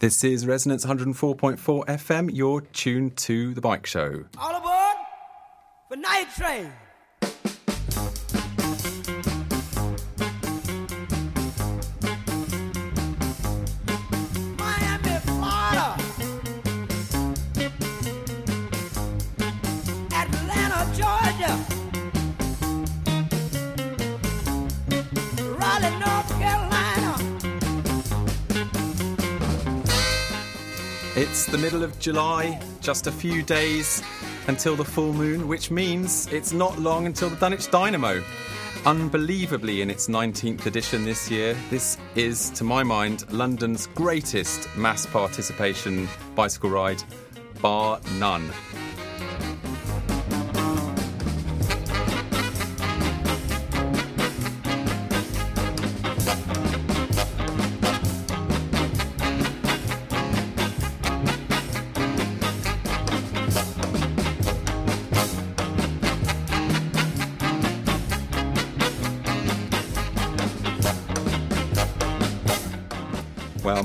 This is Resonance 104.4 FM. You're tuned to The Bike Show. All aboard for Night Train. It's the middle of July, just a few days until the full moon, which means it's not long until the Dunwich Dynamo. Unbelievably, in its 19th edition this year, this is, to my mind, London's greatest mass participation bicycle ride, bar none.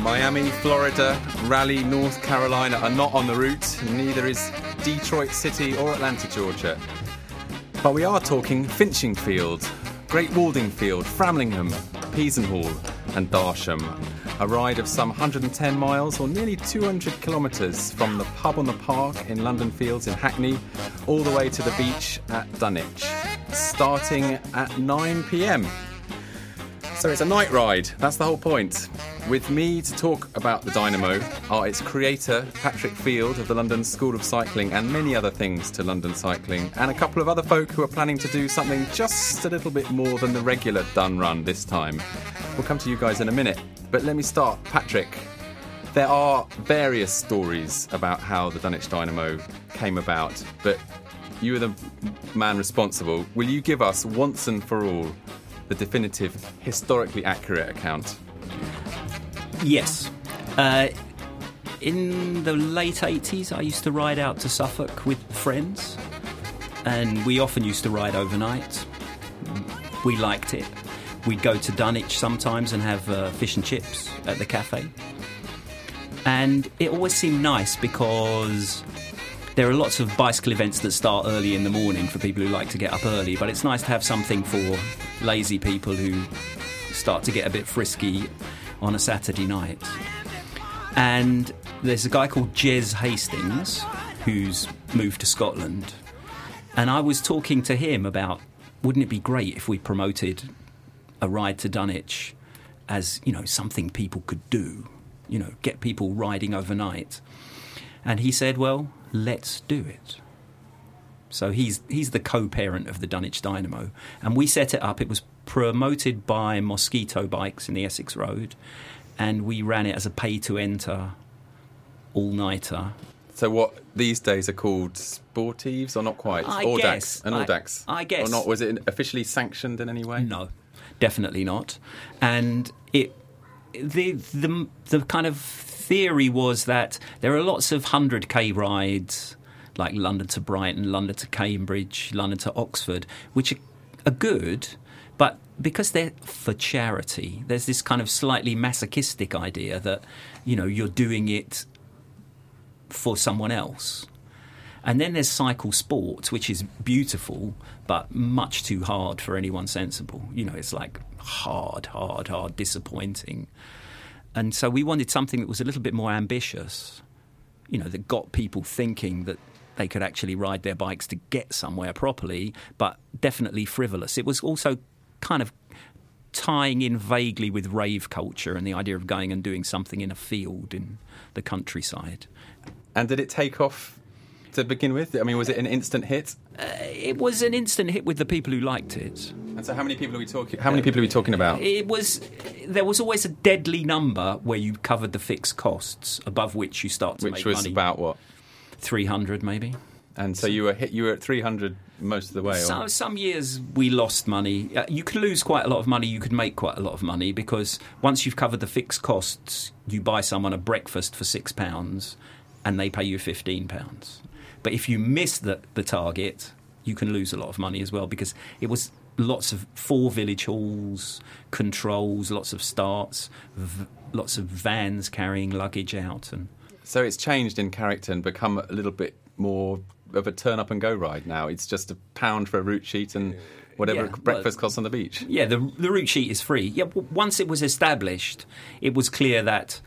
Miami, Florida, Raleigh, North Carolina are not on the route, neither is Detroit City or Atlanta, Georgia. But we are talking Finchingfield, Great Waldingfield, Framlingham, Peasenhall, and Darsham. A ride of some 110 miles or nearly 200 kilometres from the pub on the park in London Fields in Hackney all the way to the beach at Dunwich, starting at 9 pm. So it's a night ride, that's the whole point. With me to talk about the Dynamo are its creator, Patrick Field of the London School of Cycling, and many other things to London cycling, and a couple of other folk who are planning to do something just a little bit more than the regular Dun Run this time. We'll come to you guys in a minute, but let me start. Patrick, there are various stories about how the Dunwich Dynamo came about, but you are the man responsible. Will you give us once and for all the definitive, historically accurate account? Yes. Uh, in the late 80s, I used to ride out to Suffolk with friends, and we often used to ride overnight. We liked it. We'd go to Dunwich sometimes and have uh, fish and chips at the cafe. And it always seemed nice because there are lots of bicycle events that start early in the morning for people who like to get up early, but it's nice to have something for lazy people who start to get a bit frisky on a Saturday night. And there's a guy called Jez Hastings who's moved to Scotland. And I was talking to him about wouldn't it be great if we promoted a ride to Dunwich as, you know, something people could do, you know, get people riding overnight. And he said, well, let's do it. So he's he's the co-parent of the Dunwich Dynamo, and we set it up. It was promoted by Mosquito Bikes in the Essex Road, and we ran it as a pay-to-enter all-nighter. So what these days are called sportives, or not quite? I Audax, guess. an I- Audax. I guess. Or not? Was it officially sanctioned in any way? No, definitely not. And it the the the kind of theory was that there are lots of hundred k rides like London to Brighton, London to Cambridge, London to Oxford, which are, are good, but because they're for charity, there's this kind of slightly masochistic idea that you know you're doing it for someone else. And then there's cycle sport, which is beautiful, but much too hard for anyone sensible. You know, it's like hard, hard, hard, disappointing. And so we wanted something that was a little bit more ambitious, you know, that got people thinking that they could actually ride their bikes to get somewhere properly, but definitely frivolous. It was also kind of tying in vaguely with rave culture and the idea of going and doing something in a field in the countryside. And did it take off to begin with? I mean, was it an instant hit? Uh, it was an instant hit with the people who liked it. And so, how many people are we talking? How many people are we talking about? It was there was always a deadly number where you covered the fixed costs above which you start to Which make was money. about what? three hundred maybe. And so you were hit. You were at three hundred most of the way. or- So, some years we lost money. Uh, You could lose quite a lot of money. You could make quite a lot of money because once you've covered the fixed costs, you buy someone a breakfast for six pounds, and they pay you fifteen pounds. But if you miss the, the target, you can lose a lot of money as well because it was lots of four village halls, controls, lots of starts, v- lots of vans carrying luggage out, and So it's changed in character and become a little bit more of a turn up and go ride now. It's just a pound for a route sheet and whatever Yeah, well- breakfast costs on the beach. Yeah, the the route sheet is free. Yeah, once it was established, it was clear that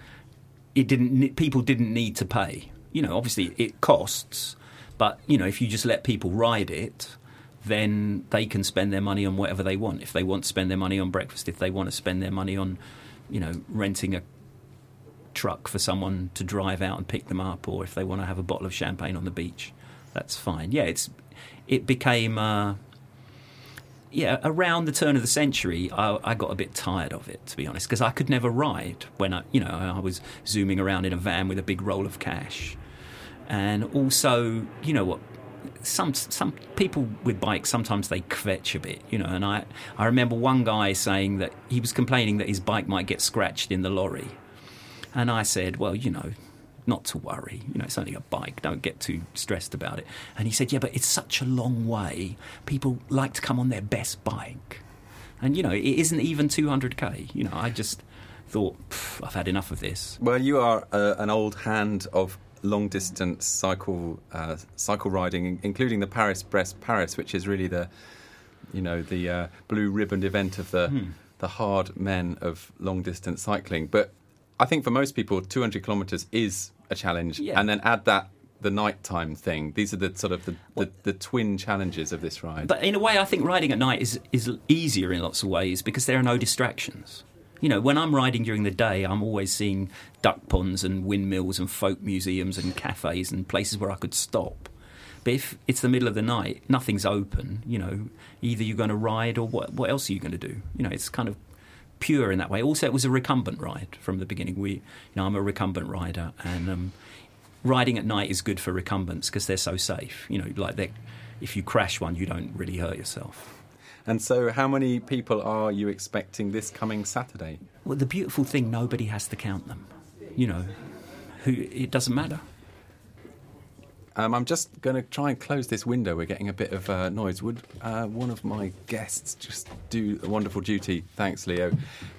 it didn't. People didn't need to pay. You know, obviously it costs, but you know, if you just let people ride it, then they can spend their money on whatever they want. If they want to spend their money on breakfast, if they want to spend their money on, you know, renting a truck for someone to drive out and pick them up, or if they want to have a bottle of champagne on the beach, that's fine. Yeah, it's it became. Uh, yeah, around the turn of the century, I, I got a bit tired of it, to be honest, because I could never ride when I, you know, I was zooming around in a van with a big roll of cash, and also, you know what, some some people with bikes sometimes they kvetch a bit, you know, and I I remember one guy saying that he was complaining that his bike might get scratched in the lorry, and I said, well, you know, not to worry. You know, it's only a bike. Don't get too stressed about it. And he said, yeah, but it's such a long way. People like to come on their best bike. And, you know, it isn't even 200k. You know, I just thought, "Pff, I've had enough of this. Well, you are uh, an old hand of long distance cycle uh, cycle riding, including the Paris Brest Paris, which is really the you know the uh, blue ribboned event of the the hard men of long distance cycling. But I think for most people, 200 kilometres is a challenge, Yeah. and then add that the nighttime thing. These are the sort of the, the, the twin challenges of this ride. But in a way, I think riding at night is, is easier in lots of ways because there are no distractions. You know, when I'm riding during the day, I'm always seeing duck ponds and windmills and folk museums and cafes and places where I could stop. But if it's the middle of the night, nothing's open, you know, either you're going to ride or what, what else are you going to do? You know, it's kind of pure in that way. Also, it was a recumbent ride from the beginning. We, you know, I'm a recumbent rider, and um, riding at night is good for recumbents because they're so safe. You know, like they, if you crash one, you don't really hurt yourself. and so, how many people are you expecting this coming Saturday? Well, the beautiful thing, nobody has to count them. You know, who it doesn't matter. Um, I'm just going to try and close this window. We're getting a bit of uh, noise. Would uh, one of my guests just do a wonderful duty? Thanks, Leo.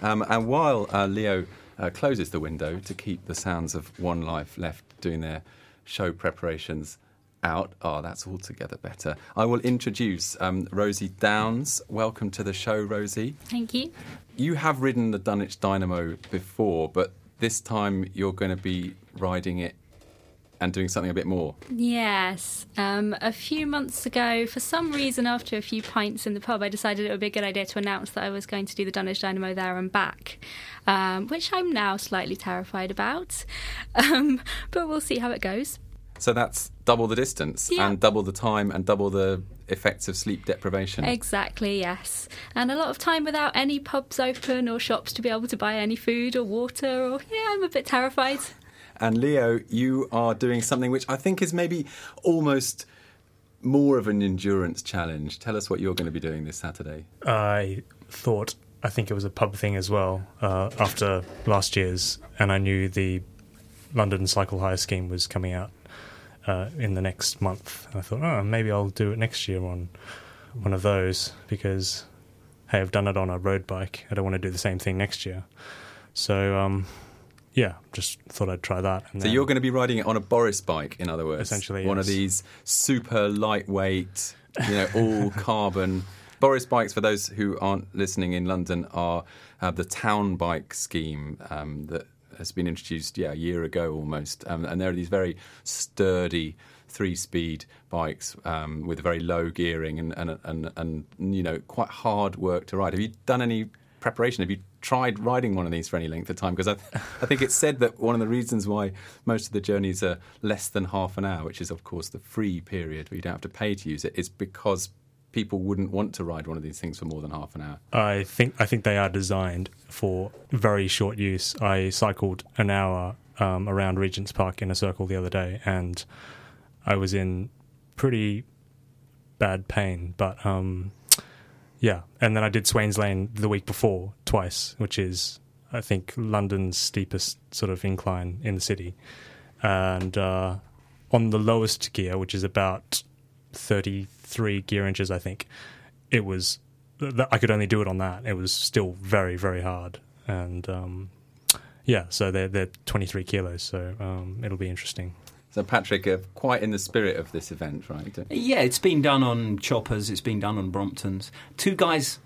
Um, and while uh, Leo uh, closes the window to keep the sounds of One Life left doing their show preparations out, oh, that's altogether better. I will introduce um, Rosie Downs. Welcome to the show, Rosie. Thank you. You have ridden the Dunwich Dynamo before, but this time you're going to be riding it and doing something a bit more. Yes. Um, a few months ago, for some reason, after a few pints in the pub, I decided it would be a good idea to announce that I was going to do the Dunwich Dynamo there and back, um, which I'm now slightly terrified about. Um, but we'll see how it goes. So that's double the distance Yeah. and double the time and double the effects of sleep deprivation. Exactly, yes. And a lot of time without any pubs open or shops to be able to buy any food or water, or, yeah, I'm a bit terrified. And Leo, you are doing something which I think is maybe almost more of an endurance challenge. Tell us what you're going to be doing this Saturday. I thought I think it was a pub thing as well uh, after last year's, and I knew the London Cycle Hire scheme was coming out uh, in the next month. And I thought, oh, maybe I'll do it next year on one of those because hey, I've done it on a road bike. I don't want to do the same thing next year. So um, yeah, just thought I'd try that. And So you're going to be riding it on a Boris bike, in other words, Essentially, one of these super lightweight, you know, all carbon. Boris bikes, for those who aren't listening in London, are uh, the town bike scheme um, that has been introduced, yeah, a year ago almost, um, and there are these very sturdy three-speed bikes um, with very low gearing and, and and and you know quite hard work to ride. Have you done any preparation? Have you tried riding one of these for any length of time? Because I, I think it's said that one of the reasons why most of the journeys are less than half an hour, which is of course the free period where you don't have to pay to use it, is because people wouldn't want to ride one of these things for more than half an hour. I think I think they are designed for very short use. I cycled an hour um, around Regent's Park in a circle the other day, and I was in pretty bad pain. But um, yeah, and then I did Swains Lane the week before twice, which is I think London's steepest sort of incline in the city, and uh, on the lowest gear, which is about thirty-three gear inches, I think it was I could only do it on that. It was still very, very hard, and um, yeah, so they're they're 23 kilos, so um, it'll be interesting. So, Patrick, uh, quite in the spirit of this event, right? Yeah, it's been done on choppers. It's been done on Bromptons. Two guys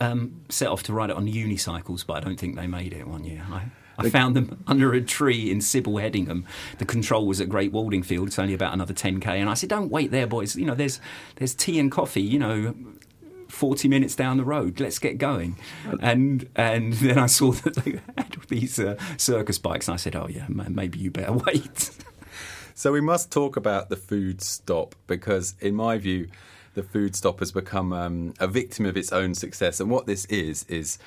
um, set off to ride it on unicycles, but I don't think they made it one year. I, I found them under a tree in Sible Hedingham. The control was at Great Waldingfield. It's only about another 10k, and I said, "Don't wait there, boys. You know, there's there's tea and coffee. You know." 40 minutes down the road, let's get going. And and then I saw that they had these uh, circus bikes, and I said, Oh, yeah, maybe you better wait. So we must talk about the food stop because, in my view, the food stop has become um, a victim of its own success. And what this is is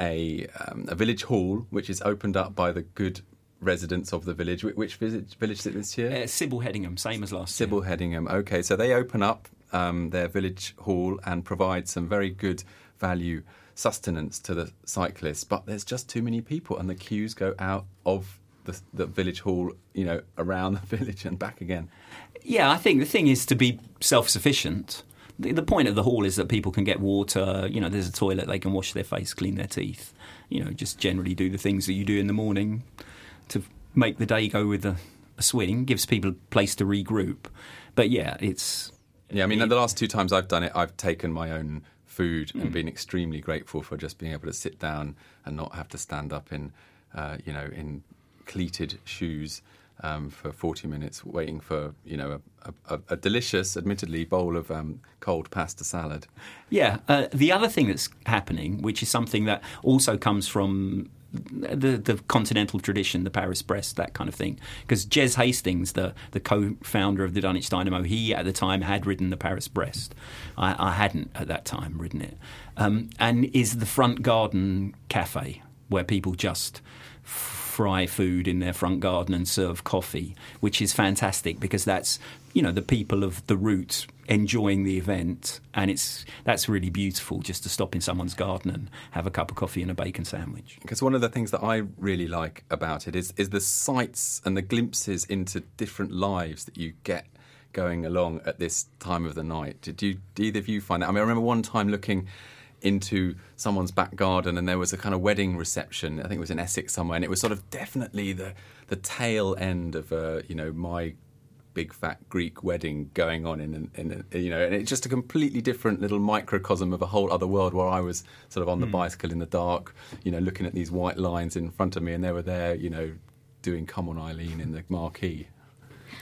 a um, a village hall which is opened up by the good residents of the village. Wh- Which village, village is it this year? Uh, Sible Hedingham, same as last year. Sible Hedingham. Okay, so they open up um, their village hall and provide some very good value sustenance to the cyclists, but there's just too many people, and the queues go out of the, the village hall, you know, around the village and back again. Yeah, I think the thing is to be self sufficient. The, the point of the hall is that people can get water, you know, there's a toilet, they can wash their face, clean their teeth, you know, just generally do the things that you do in the morning to make the day go with a, a swing, gives people a place to regroup. But yeah, it's. Yeah, I mean, the last two times I've done it, I've taken my own food and been extremely grateful for just being able to sit down and not have to stand up in, uh, you know, in cleated shoes um, for 40 minutes waiting for, you know, a, a, a delicious, admittedly, bowl of um, cold pasta salad. Yeah, uh, the other thing that's happening, which is something that also comes from the the continental tradition, the Paris Brest, that kind of thing. Because Jez Hastings, the the co-founder of the Dunwich Dynamo, he at the time had ridden the Paris Brest. I, I hadn't at that time ridden it, um, and is the front garden cafe where people just fry food in their front garden and serve coffee, which is fantastic because that's you know the people of the route enjoying the event, and it's that's really beautiful just to stop in someone's garden and have a cup of coffee and a bacon sandwich. Because one of the things that I really like about it is is the sights and the glimpses into different lives that you get going along at this time of the night. Did you did either of you find that? I mean, I remember one time looking into someone's back garden and there was a kind of wedding reception. I think it was in Essex somewhere, and it was sort of definitely the the tail end of uh, you know my big fat Greek wedding going on in, in, in you know, and it's just a completely different little microcosm of a whole other world where I was sort of on the bicycle in the dark, you know, looking at these white lines in front of me, and they were there, you know, doing "Come On Eileen" in the marquee.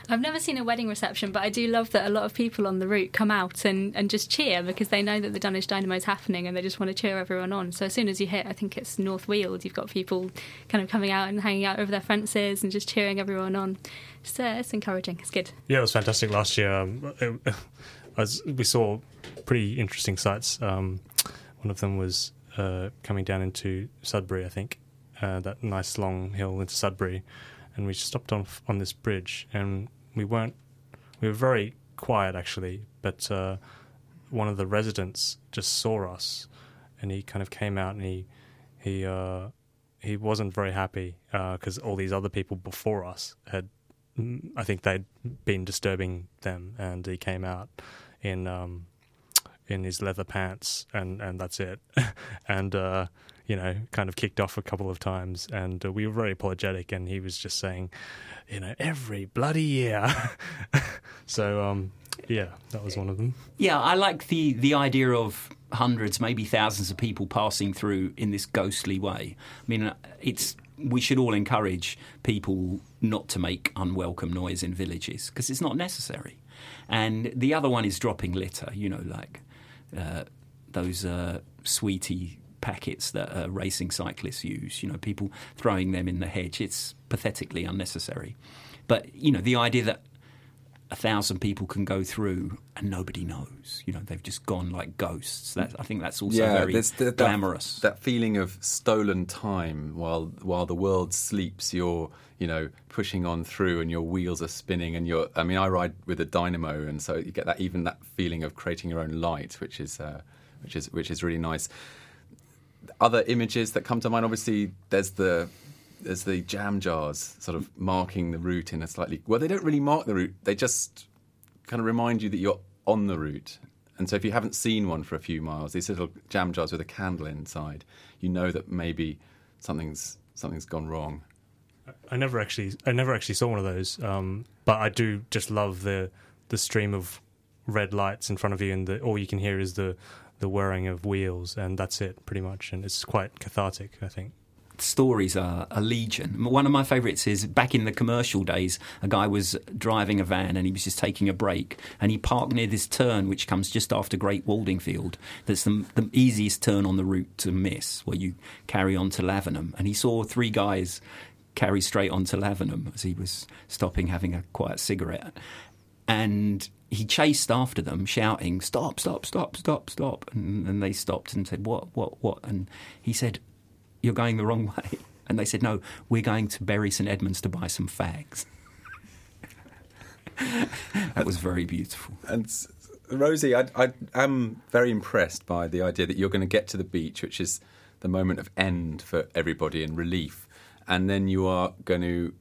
I've never seen a wedding reception, but I do love that a lot of people on the route come out and, and just cheer because they know that the Dunwich Dynamo is happening and they just want to cheer everyone on. So as soon as you hit, I think it's North Weald, you've got people kind of coming out and hanging out over their fences and just cheering everyone on. Uh, it's encouraging. It's good. Yeah, it was fantastic last year. Um, it, we saw pretty interesting sights. Um, one of them was uh, coming down into Sudbury, I think, uh, that nice long hill into Sudbury, and we stopped on on this bridge, and we weren't. We were very quiet actually, but uh, one of the residents just saw us, and he kind of came out and he he uh, he wasn't very happy because all these other people before us had I think they'd been disturbing them, and he came out in um, in his leather pants, and, and that's it. and uh, you know, kind of kicked off a couple of times, and uh, we were very apologetic. And he was just saying, you know, every bloody year. so um, yeah, that was one of them. Yeah, I like the the idea of hundreds, maybe thousands of people passing through in this ghostly way. I mean, uh, it's we should all encourage people not to make unwelcome noise in villages because it's not necessary. And the other one is dropping litter. You know, like uh, those uh, sweetie packets that uh, racing cyclists use. You know, people throwing them in the hedge. It's pathetically unnecessary. But you know, the idea that a thousand people can go through and nobody knows. You know, they've just gone like ghosts. That, I think that's also very there's the- that, glamorous. That feeling of stolen time while while the world sleeps, you're you know pushing on through, and your wheels are spinning, and you're. I mean, I ride with a dynamo, and so you get that even that feeling of creating your own light, which is uh, which is which is really nice. Other images that come to mind, obviously, there's the there's the jam jars sort of marking the route in a slightly well they don't really mark the route they just kind of remind you that you're on the route and so if you haven't seen one for a few miles these little jam jars with a candle inside you know that maybe something's something's gone wrong. I never actually, I never actually saw one of those. Um, but I do just love the the stream of red lights in front of you, and the, all you can hear is the the whirring of wheels, and that's it, pretty much. And it's quite cathartic, I think. Stories are a legion. One of my favourites is back in the commercial days, a guy was driving a van and he was just taking a break and he parked near this turn which comes just after Great Waldingfield. That's the, the easiest turn on the route to miss where you carry on to Lavenham. And he saw three guys carry straight on to Lavenham as he was stopping having a quiet cigarette. And he chased after them, shouting, "Stop! Stop! Stop! Stop! Stop!" And, and they stopped and said, "What? What? What?" And he said, "You're going the wrong way." And they said, "No, we're going to Bury St Edmunds to buy some fags." that was very beautiful. And Rosie, I, I am very impressed by the idea that you're going to get to the beach, which is the moment of end for everybody and relief, and then you are going to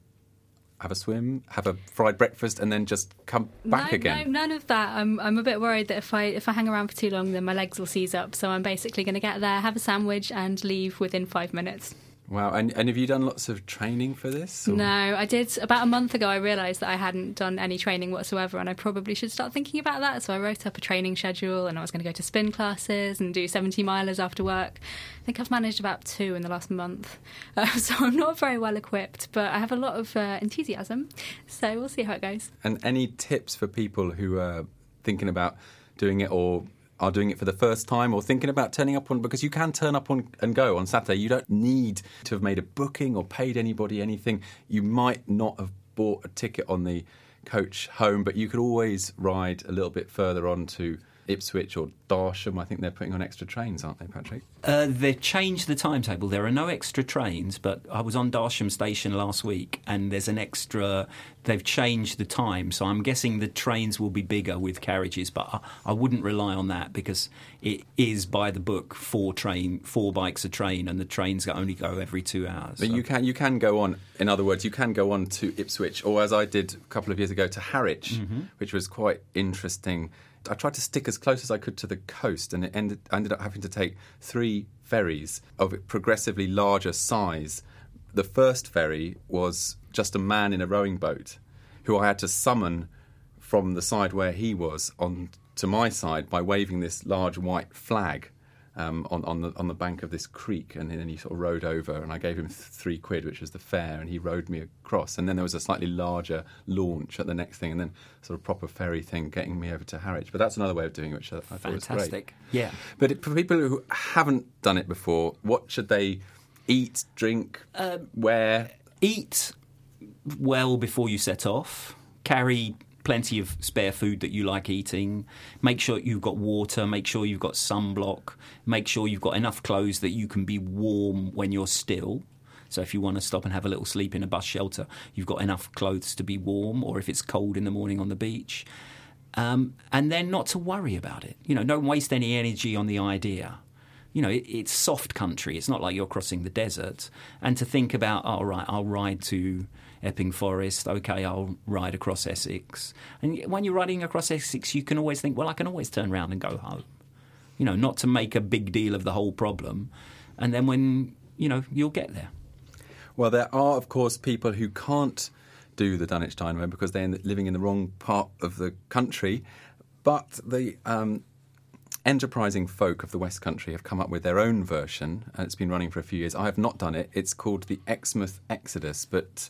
have a swim, have a fried breakfast, and then just come back no, again. No, none of that. I'm I'm a bit worried that if I if I hang around for too long, then my legs will seize up. So I'm basically going to get there, have a sandwich, and leave within five minutes. Wow, and, and have you done lots of training for this? or- No, I did about a month ago. I realised that I hadn't done any training whatsoever, and I probably should start thinking about that. So I wrote up a training schedule, and I was going to go to spin classes and do 70 milers after work. I think I've managed about two in the last month, uh, so I'm not very well equipped, but I have a lot of uh, enthusiasm. So we'll see how it goes. And any tips for people who are thinking about doing it or are doing it for the first time or thinking about turning up on because you can turn up on and go on Saturday. You don't need to have made a booking or paid anybody anything. You might not have bought a ticket on the coach home, but you could always ride a little bit further on to Ipswich or Darsham. I think they're putting on extra trains, aren't they, Patrick? Uh, they've changed the timetable. There are no extra trains, but I was on Darsham Station last week, and there's an extra. They've changed the time, so I'm guessing the trains will be bigger with carriages. But I, I wouldn't rely on that because it is by the book four train, four bikes a train, and the trains only go every two hours. But So- you can you can go on. In other words, you can go on to Ipswich, or as I did a couple of years ago to Harwich, which was quite interesting. I tried to stick as close as I could to the coast, and it ended ended up having to take three ferries of progressively larger size. The first ferry was just a man in a rowing boat, who I had to summon from the side where he was on to my side by waving this large white flag um, on, on the on the bank of this creek, and then he sort of rowed over, and I gave him th- three quid, which was the fare, and he rowed me across. And then there was a slightly larger launch at the next thing, and then sort of proper ferry thing getting me over to Harwich. But that's another way of doing it, which I, I thought was great. Fantastic. Yeah. But it- for people who haven't done it before, what should they eat, drink, wear? eat well before you set off. Carry plenty of spare food that you like eating. Make sure you've got water. Make sure you've got sunblock. Make sure you've got enough clothes that you can be warm when you're still. So if you want to stop and have a little sleep in a bus shelter, you've got enough clothes to be warm. Or if it's cold in the morning on the beach, um, and then not to worry about it. You know, don't waste any energy on the idea. You know, it, it's soft country. It's not like you're crossing the desert. And to think about, oh, right, I'll ride to Epping Forest. Okay, I'll ride across Essex. And when you're riding across Essex, you can always think, well, I can always turn around and go home. You know, not to make a big deal of the whole problem. And then when, you know, you'll get there. Well, there are, of course, people who can't do the Dunwich Dynamo because they're in- living in the wrong part of the country. But the um, enterprising folk of the West Country have come up with their own version, and it's been running for a few years. I have not done it. It's called the Exmouth Exodus, but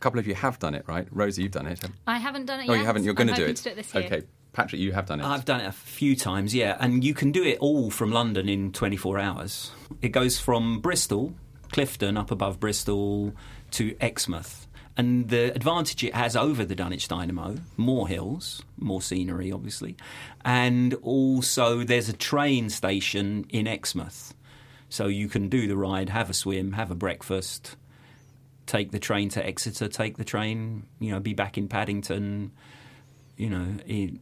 couple of you have done it, right? Rosie, you've done it. I haven't done it Oh, yet. you haven't. You're going to do it. do it this year. Okay, Patrick, you have done it. I've done it a few times, yeah, and you can do it all from London in 24 hours. It goes from Bristol, Clifton, up above Bristol, to Exmouth. And the advantage it has over the Dunwich Dynamo, more hills, more scenery, obviously, and also there's a train station in Exmouth. So you can do the ride, have a swim, have a breakfast, take the train to Exeter, take the train, you know, be back in Paddington, you know, it,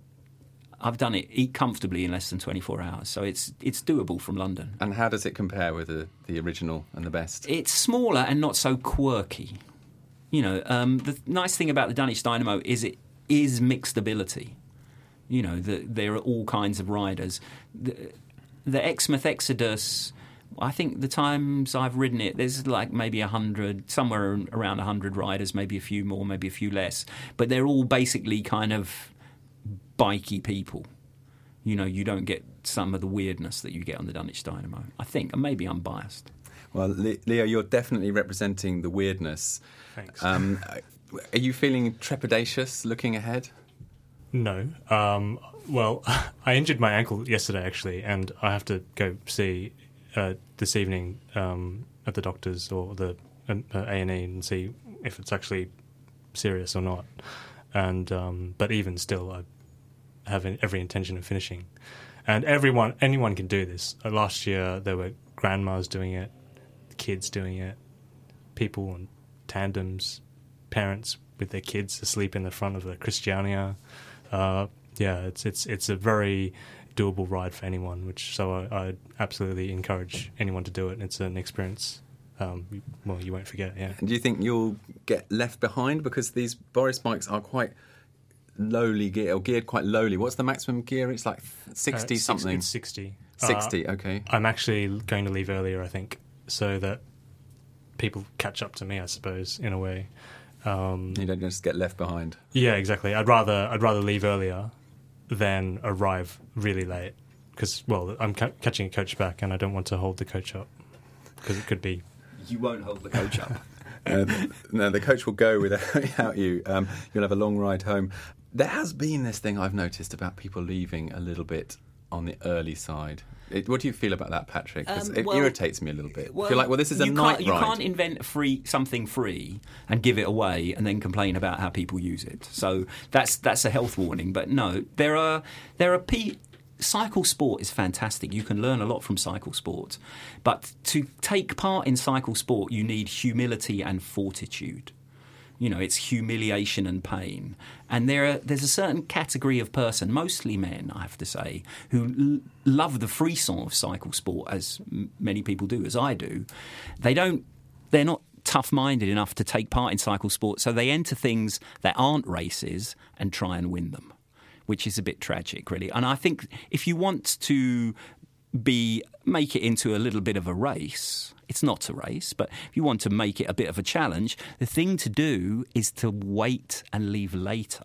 I've done it eat comfortably in less than 24 hours, so it's it's doable from London. and how does it compare with the, the original and the best? It's smaller and not so quirky. You know, um, the nice thing about the Dunwich Dynamo is it is mixed ability. You know, the, there are all kinds of riders. The, the Exmouth Exodus I think the times I've ridden it, there's like maybe a hundred, somewhere around a hundred riders, maybe a few more, maybe a few less. But they're all basically kind of bikey people. You know, you don't get some of the weirdness that you get on the Dunwich Dynamo. I think, and maybe I'm biased. Well, Leo, you're definitely representing the weirdness. Thanks. Um, are you feeling trepidatious looking ahead? No. Um, well, I injured my ankle yesterday actually, and I have to go see uh, this evening um, at the doctor's or the uh, A and E and see if it's actually serious or not. And um, but even still, I have every intention of finishing. And everyone, anyone can do this. Uh, last year, there were grandmas doing it, kids doing it, people on tandems, parents with their kids asleep in the front of the Christiania. Uh, yeah, it's it's it's a very doable ride for anyone. Which so I, I absolutely encourage anyone to do it. It's an experience. Um, well, you won't forget. Yeah. And do you think you'll get left behind because these Boris bikes are quite lowly geared or geared quite lowly? What's the maximum gear? It's like Uh, something. It's sixty. Uh, 60, okay. I'm actually going to leave earlier, I think, so that people catch up to me. I suppose in a way. Um, You don't just get left behind. Yeah, exactly. I'd rather I'd rather leave earlier than arrive really late because well, I'm ca- catching a coach back, and I don't want to hold the coach up because it could be. You won't hold the coach up. Uh, no, the coach will go without, without you. Um, you'll have a long ride home. There has been this thing I've noticed about people leaving a little bit on the early side. It, what do you feel about that, Patrick? Um, it well- irritates me a little bit. I feel like, well, this is a you night can't, You ride. can't invent free something free and give it away and then complain about how people use it. So that's that's a health warning. But no, there are there are pe- cycle sport is fantastic. You can learn a lot from cycle sport, but to take part in cycle sport, you need humility and fortitude. You know, it's humiliation and pain. And there are, there's a certain category of person, mostly men, I have to say, who l- love the frisson of cycle sport, as m- many people do, as I do. They don't, they're not tough minded enough to take part in cycle sport, so they enter things that aren't races and try and win them, which is a bit tragic, really. And I think if you want to be make it into a little bit of a race. It's not a race, but if you want to make it a bit of a challenge, the thing to do is to wait and leave later.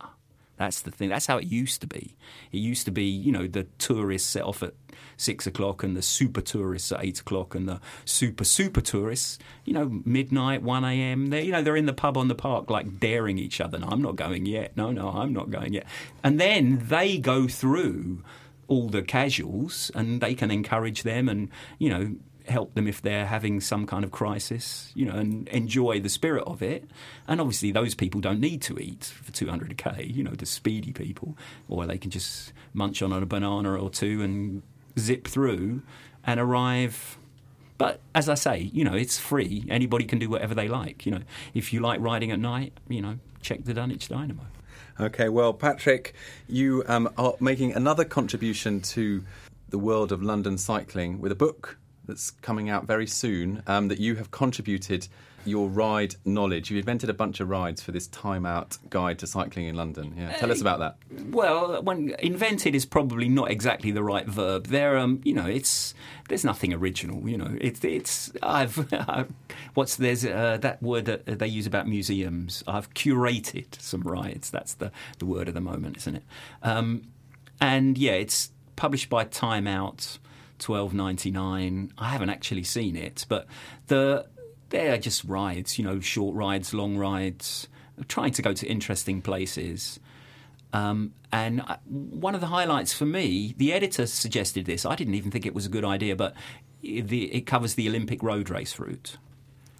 That's the thing. That's how it used to be. It used to be, you know, the tourists set off at six o'clock and the super tourists at eight o'clock and the super super tourists, you know, midnight, one a.m. They, you know, they're in the pub on the park like daring each other. No, I'm not going yet. No, no, I'm not going yet. And then they go through all the casuals and they can encourage them and you know help them if they're having some kind of crisis you know and enjoy the spirit of it and obviously those people don't need to eat for 200k you know the speedy people or they can just munch on a banana or two and zip through and arrive but as I say, you know, it's free. Anybody can do whatever they like. You know, if you like riding at night, you know, check the Dunwich Dynamo. Okay, well, Patrick, you um, are making another contribution to the world of London cycling with a book that's coming out very soon um, that you have contributed your ride knowledge. You invented a bunch of rides for this time out guide to cycling in London. Yeah, tell us about that. Well, when invented is probably not exactly the right verb. There, um, you know, it's there's nothing original. You know, it's it's I've, I've what's there's uh, that word that they use about museums. I've curated some rides. That's the the word of the moment, isn't it? Um, and yeah, it's published by Time Out. Twelve ninety nine. I haven't actually seen it, but the they're just rides, you know, short rides, long rides, trying to go to interesting places. Um, and I, one of the highlights for me, the editor suggested this. I didn't even think it was a good idea, but the, it covers the Olympic road race route.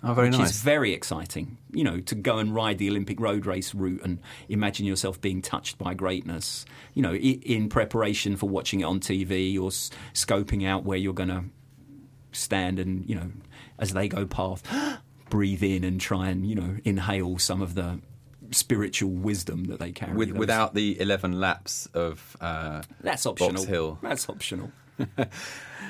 Oh, very which nice. is very exciting. You know, to go and ride the Olympic road race route and imagine yourself being touched by greatness. You know, in preparation for watching it on TV or s- scoping out where you're going to stand and you know, as they go past, breathe in and try and you know inhale some of the spiritual wisdom that they carry. With, without the 11 laps of uh, that's optional. Box Hill. That's optional.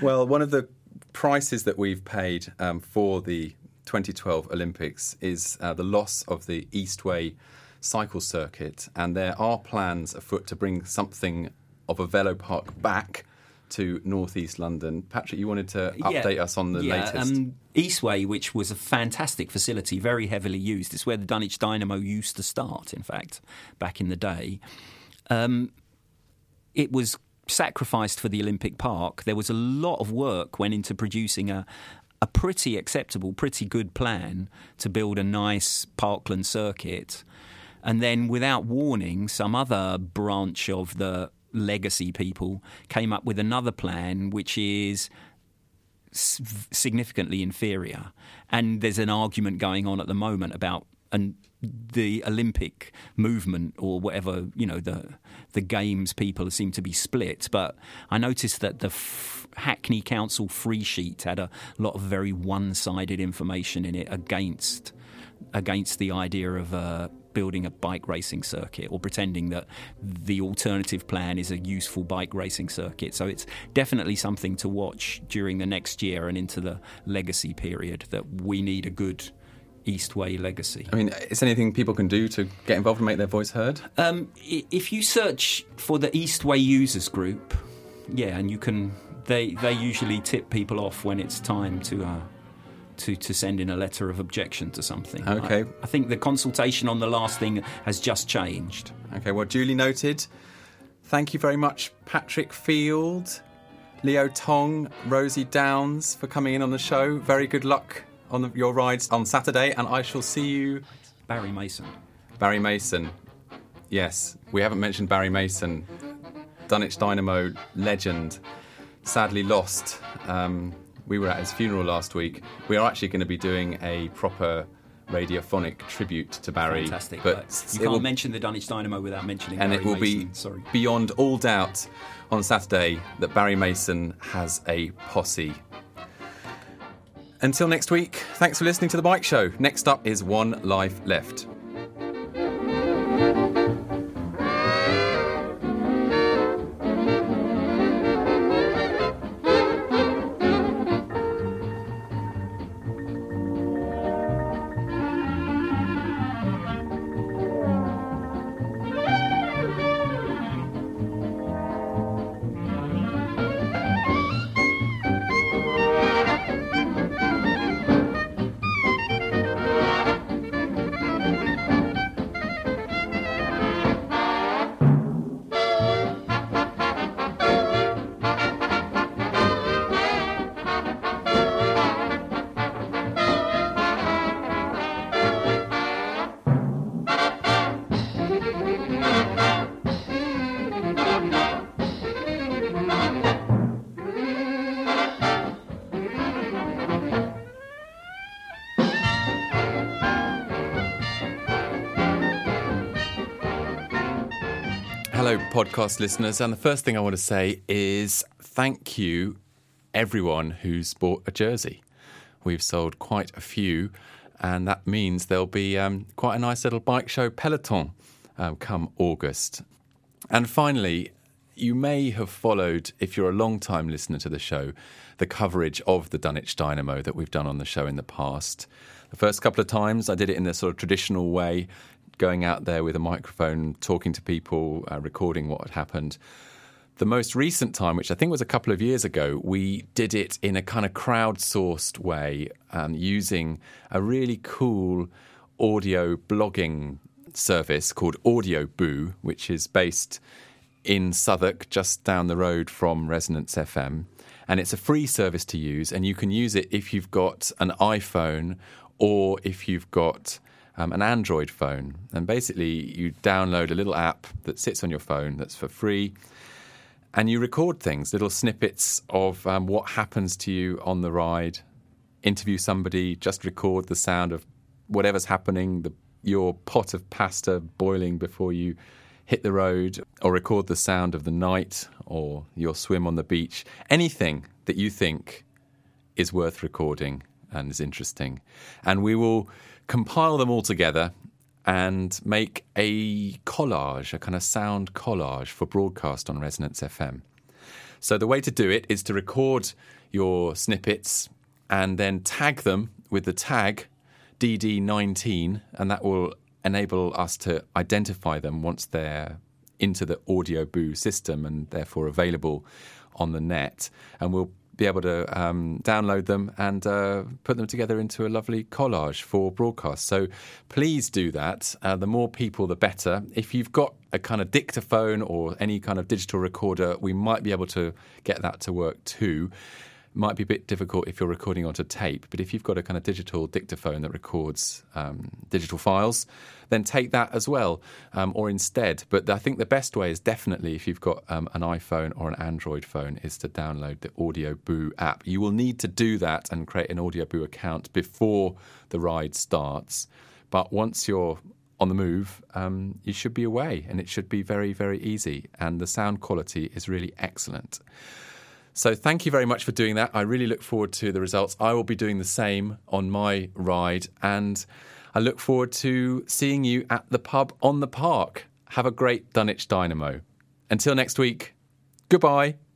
Well, one of the prices that we've paid um, for the 2012 Olympics is uh, the loss of the Eastway cycle circuit, and there are plans afoot to bring something of a velo park back to northeast London. Patrick, you wanted to update us on the yeah, latest. Um, Eastway, which was a fantastic facility, very heavily used. It's where the Dunwich Dynamo used to start, in fact, back in the day. Um, it was sacrificed for the Olympic Park. There was a lot of work went into producing a a pretty acceptable, pretty good plan to build a nice Parkland circuit. And then, without warning, some other branch of the legacy people came up with another plan, which is significantly inferior. And there's an argument going on at the moment about and the Olympic movement or whatever you know the the games people seem to be split. But I noticed that the f- Hackney Council free sheet had a lot of very one-sided information in it against against the idea of uh, building a bike racing circuit or pretending that the alternative plan is a useful bike racing circuit. So it's definitely something to watch during the next year and into the legacy period that we need a good Eastway legacy. I mean, is there anything people can do to get involved and make their voice heard? Um, if you search for the Eastway users group, yeah, and you can, they they usually tip people off when it's time to. Uh, to, to send in a letter of objection to something. Okay. I, I think the consultation on the last thing has just changed. Okay, well, duly noted. Thank you very much, Patrick Field, Leo Tong, Rosie Downs, for coming in on the show. Very good luck on the, your rides on Saturday, and I shall see you. Barry Mason. Barry Mason. Yes, we haven't mentioned Barry Mason, Dunwich Dynamo legend, sadly lost. Um, we were at his funeral last week. We are actually going to be doing a proper radiophonic tribute to Barry. Fantastic. but you can't will- mention the Dunwich Dynamo without mentioning and Barry it will Mason. be Sorry. beyond all doubt on Saturday that Barry Mason has a posse. Until next week, thanks for listening to The Bike Show. Next up is One Life Left. Hello, podcast listeners. And the first thing I want to say is thank you, everyone who's bought a jersey. We've sold quite a few, and that means there'll be um, quite a nice little bike show peloton um, come August. And finally, you may have followed, if you're a long time listener to the show, the coverage of the Dunwich Dynamo that we've done on the show in the past. The first couple of times, I did it in the sort of traditional way, going out there with a microphone, talking to people, uh, recording what had happened. The most recent time, which I think was a couple of years ago, we did it in a kind of crowdsourced way, um, using a really cool audio blogging service called Audioboo, which is based in Southwark, just down the road from Resonance FM. And it's a free service to use, and you can use it if you've got an iPhone or if you've got um, an Android phone. And basically, you download a little app that sits on your phone that's for free, and you record things, little snippets of um, what happens to you on the ride. Interview somebody, just record the sound of whatever's happening, the, your pot of pasta boiling before you hit the road, or record the sound of the night or your swim on the beach. Anything that you think is worth recording and is interesting. And we will compile them all together and make a collage, a kind of sound collage for broadcast on Resonance FM. So the way to do it is to record your snippets and then tag them with the tag DD19, and that will enable us to identify them once they're into the Audioboo system and therefore available on the net, and we'll be able to um, download them and uh, put them together into a lovely collage for broadcast. So please do that. Uh, the more people, the better. If you've got a kind of dictaphone or any kind of digital recorder, we might be able to get that to work too might be a bit difficult if you're recording onto tape, but if you've got a kind of digital dictaphone that records um, digital files, then take that as well, um, or instead. But I think the best way is definitely if you've got um, an iPhone or an Android phone, is to download the Audioboo app. You will need to do that and create an Audioboo account before the ride starts. But once you're on the move, um, you should be away, and it should be very, very easy. And the sound quality is really excellent. So thank you very much for doing that. I really look forward to the results. I will be doing the same on my ride, and I look forward to seeing you at the pub on the park. Have a great Dunwich Dynamo. Until next week, goodbye.